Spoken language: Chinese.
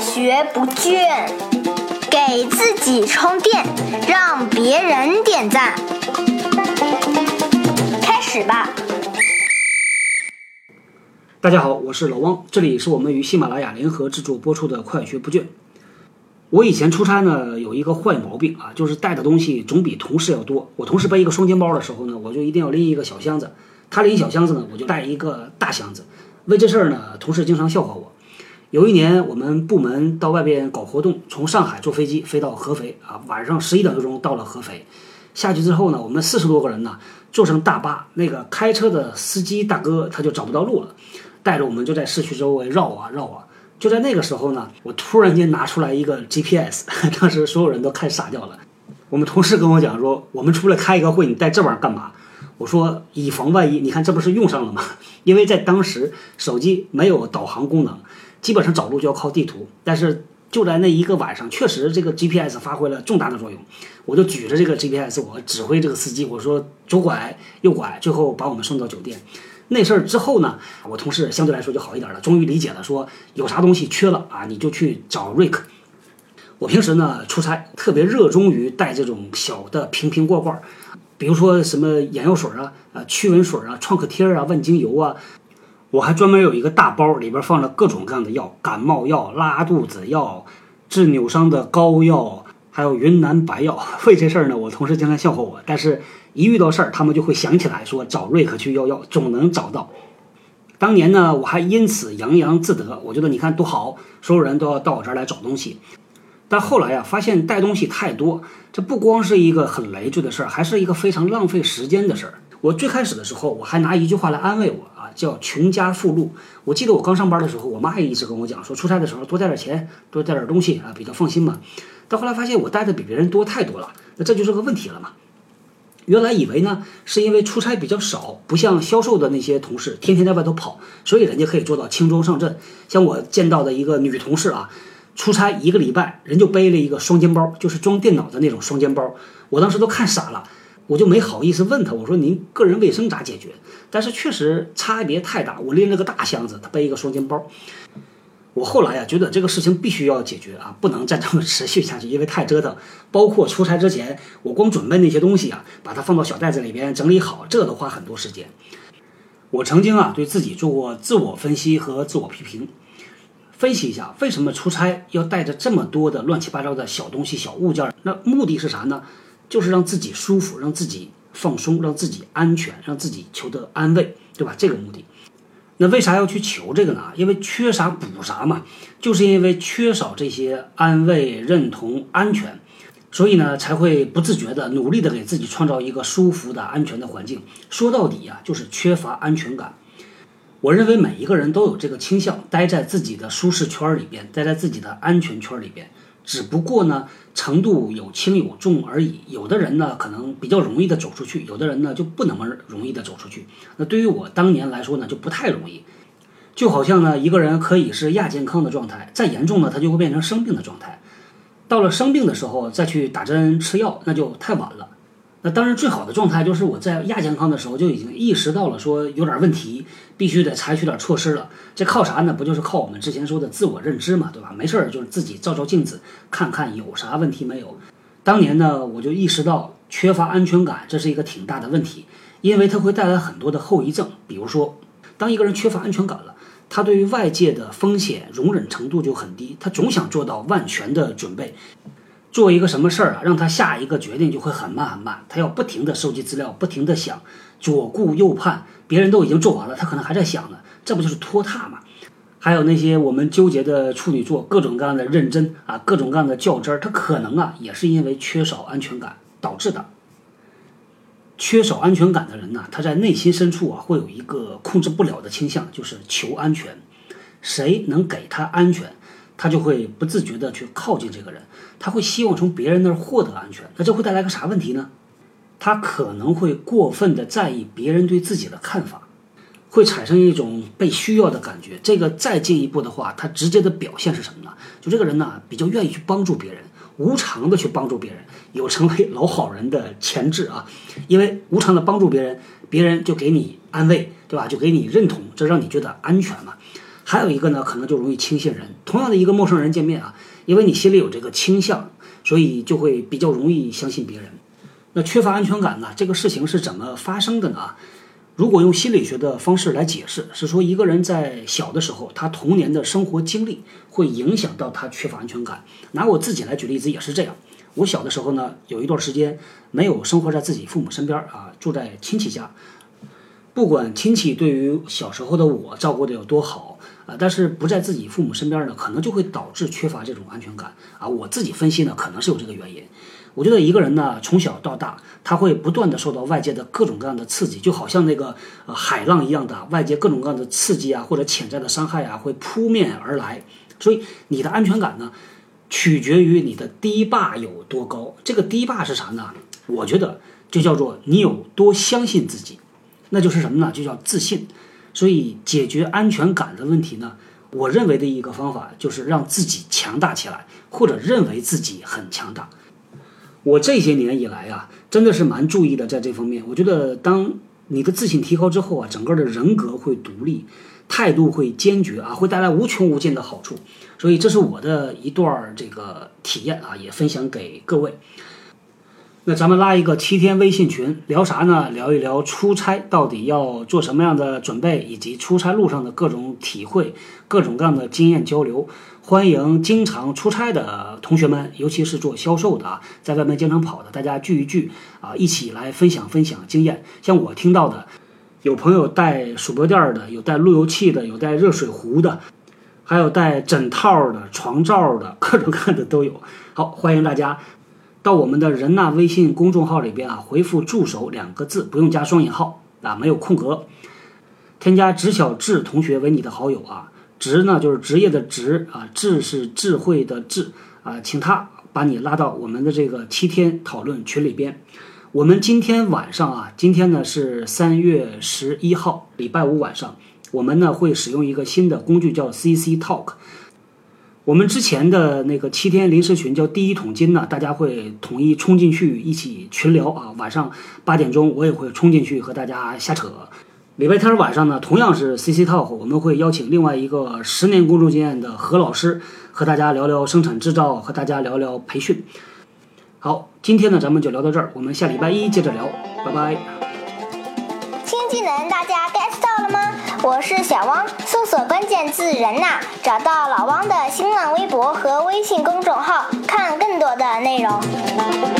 学不倦，给自己充电，让别人点赞。开始吧！大家好，我是老汪，这里是我们与喜马拉雅联合制作播出的《快学不倦》。我以前出差呢，有一个坏毛病啊，就是带的东西总比同事要多。我同事背一个双肩包的时候呢，我就一定要拎一个小箱子；他拎小箱子呢，我就带一个大箱子。为这事儿呢，同事经常笑话我。有一年，我们部门到外边搞活动，从上海坐飞机飞到合肥啊，晚上十一点多钟到了合肥。下去之后呢，我们四十多个人呢，坐上大巴，那个开车的司机大哥他就找不到路了，带着我们就在市区周围绕啊绕啊。就在那个时候呢，我突然间拿出来一个 GPS，当时所有人都看傻掉了。我们同事跟我讲说，我们出来开一个会，你带这玩意儿干嘛？我说以防万一，你看这不是用上了吗？因为在当时手机没有导航功能。基本上找路就要靠地图，但是就在那一个晚上，确实这个 GPS 发挥了重大的作用。我就举着这个 GPS，我指挥这个司机，我说左拐右拐，最后把我们送到酒店。那事儿之后呢，我同事相对来说就好一点了，终于理解了，说有啥东西缺了啊，你就去找瑞克。我平时呢出差特别热衷于带这种小的瓶瓶罐罐，比如说什么眼药水啊、啊驱蚊水啊、创可贴啊、万金油啊。我还专门有一个大包，里边放了各种各样的药，感冒药、拉肚子药、治扭伤的膏药，还有云南白药。为这事儿呢，我同事经常笑话我，但是一遇到事儿，他们就会想起来说找瑞克去要药，总能找到。当年呢，我还因此洋洋自得，我觉得你看多好，所有人都要到我这儿来找东西。但后来呀，发现带东西太多，这不光是一个很累赘的事儿，还是一个非常浪费时间的事儿。我最开始的时候，我还拿一句话来安慰我，叫“穷家富路”。我记得我刚上班的时候，我妈也一直跟我讲说，出差的时候多带点钱，多带点东西啊，比较放心嘛。到后来发现我带的比别人多太多了，那这就是个问题了嘛。原来以为呢，是因为出差比较少，不像销售的那些同事天天在外头跑，所以人家可以做到轻装上阵。像我见到的一个女同事啊，出差一个礼拜，人就背了一个双肩包，就是装电脑的那种双肩包，我当时都看傻了。我就没好意思问他，我说您个人卫生咋解决？但是确实差别太大，我拎了个大箱子，他背一个双肩包。我后来呀觉得这个事情必须要解决啊，不能再这么持续下去，因为太折腾。包括出差之前，我光准备那些东西啊，把它放到小袋子里边整理好，这都花很多时间。我曾经啊对自己做过自我分析和自我批评，分析一下为什么出差要带着这么多的乱七八糟的小东西、小物件，那目的是啥呢？就是让自己舒服，让自己放松，让自己安全，让自己求得安慰，对吧？这个目的。那为啥要去求这个呢？因为缺啥补啥嘛，就是因为缺少这些安慰、认同、安全，所以呢才会不自觉的努力的给自己创造一个舒服的、安全的环境。说到底呀，就是缺乏安全感。我认为每一个人都有这个倾向，待在自己的舒适圈里边，待在自己的安全圈里边。只不过呢，程度有轻有重而已。有的人呢，可能比较容易的走出去；有的人呢，就不那么容易的走出去。那对于我当年来说呢，就不太容易。就好像呢，一个人可以是亚健康的状态，再严重呢，他就会变成生病的状态。到了生病的时候再去打针吃药，那就太晚了。当然，最好的状态就是我在亚健康的时候就已经意识到了，说有点问题，必须得采取点措施了。这靠啥呢？不就是靠我们之前说的自我认知嘛，对吧？没事儿，就是自己照照镜子，看看有啥问题没有。当年呢，我就意识到缺乏安全感，这是一个挺大的问题，因为它会带来很多的后遗症。比如说，当一个人缺乏安全感了，他对于外界的风险容忍程度就很低，他总想做到万全的准备。做一个什么事儿啊，让他下一个决定就会很慢很慢，他要不停的收集资料，不停的想，左顾右盼，别人都已经做完了，他可能还在想呢，这不就是拖沓吗？还有那些我们纠结的处女座，各种各样的认真啊，各种各样的较真儿，他可能啊也是因为缺少安全感导致的。缺少安全感的人呢，他在内心深处啊会有一个控制不了的倾向，就是求安全，谁能给他安全？他就会不自觉地去靠近这个人，他会希望从别人那儿获得安全，那这会带来个啥问题呢？他可能会过分的在意别人对自己的看法，会产生一种被需要的感觉。这个再进一步的话，他直接的表现是什么呢？就这个人呢，比较愿意去帮助别人，无偿的去帮助别人，有成为老好人的潜质啊。因为无偿的帮助别人，别人就给你安慰，对吧？就给你认同，这让你觉得安全嘛。还有一个呢，可能就容易轻信人。同样的一个陌生人见面啊，因为你心里有这个倾向，所以就会比较容易相信别人。那缺乏安全感呢？这个事情是怎么发生的呢？如果用心理学的方式来解释，是说一个人在小的时候，他童年的生活经历会影响到他缺乏安全感。拿我自己来举例子也是这样。我小的时候呢，有一段时间没有生活在自己父母身边啊，住在亲戚家。不管亲戚对于小时候的我照顾的有多好啊，但是不在自己父母身边呢，可能就会导致缺乏这种安全感啊。我自己分析呢，可能是有这个原因。我觉得一个人呢，从小到大，他会不断的受到外界的各种各样的刺激，就好像那个呃海浪一样的，外界各种各样的刺激啊，或者潜在的伤害啊，会扑面而来。所以你的安全感呢，取决于你的堤坝有多高。这个堤坝是啥呢？我觉得就叫做你有多相信自己，那就是什么呢？就叫自信。所以解决安全感的问题呢，我认为的一个方法就是让自己强大起来，或者认为自己很强大。我这些年以来啊，真的是蛮注意的，在这方面，我觉得当你的自信提高之后啊，整个的人格会独立，态度会坚决啊，会带来无穷无尽的好处。所以这是我的一段这个体验啊，也分享给各位。那咱们拉一个七天微信群，聊啥呢？聊一聊出差到底要做什么样的准备，以及出差路上的各种体会，各种各样的经验交流。欢迎经常出差的同学们，尤其是做销售的啊，在外面经常跑的，大家聚一聚啊，一起来分享分享经验。像我听到的，有朋友带鼠标垫的，有带路由器的，有带热水壶的，还有带枕套的、床罩的，各种各样的都有。好，欢迎大家到我们的人纳微信公众号里边啊，回复“助手”两个字，不用加双引号啊，没有空格，添加直小智同学为你的好友啊。职呢就是职业的职啊，智是智慧的智啊，请他把你拉到我们的这个七天讨论群里边。我们今天晚上啊，今天呢是三月十一号，礼拜五晚上，我们呢会使用一个新的工具叫 CC Talk。我们之前的那个七天临时群叫第一桶金呢，大家会统一冲进去一起群聊啊。晚上八点钟我也会冲进去和大家瞎扯。礼拜天晚上呢，同样是 CC Talk，我们会邀请另外一个十年工作经验的何老师，和大家聊聊生产制造，和大家聊聊培训。好，今天呢咱们就聊到这儿，我们下礼拜一接着聊，拜拜。新技能大家 get？我是小汪，搜索关键字“人呐”，找到老汪的新浪微博和微信公众号，看更多的内容。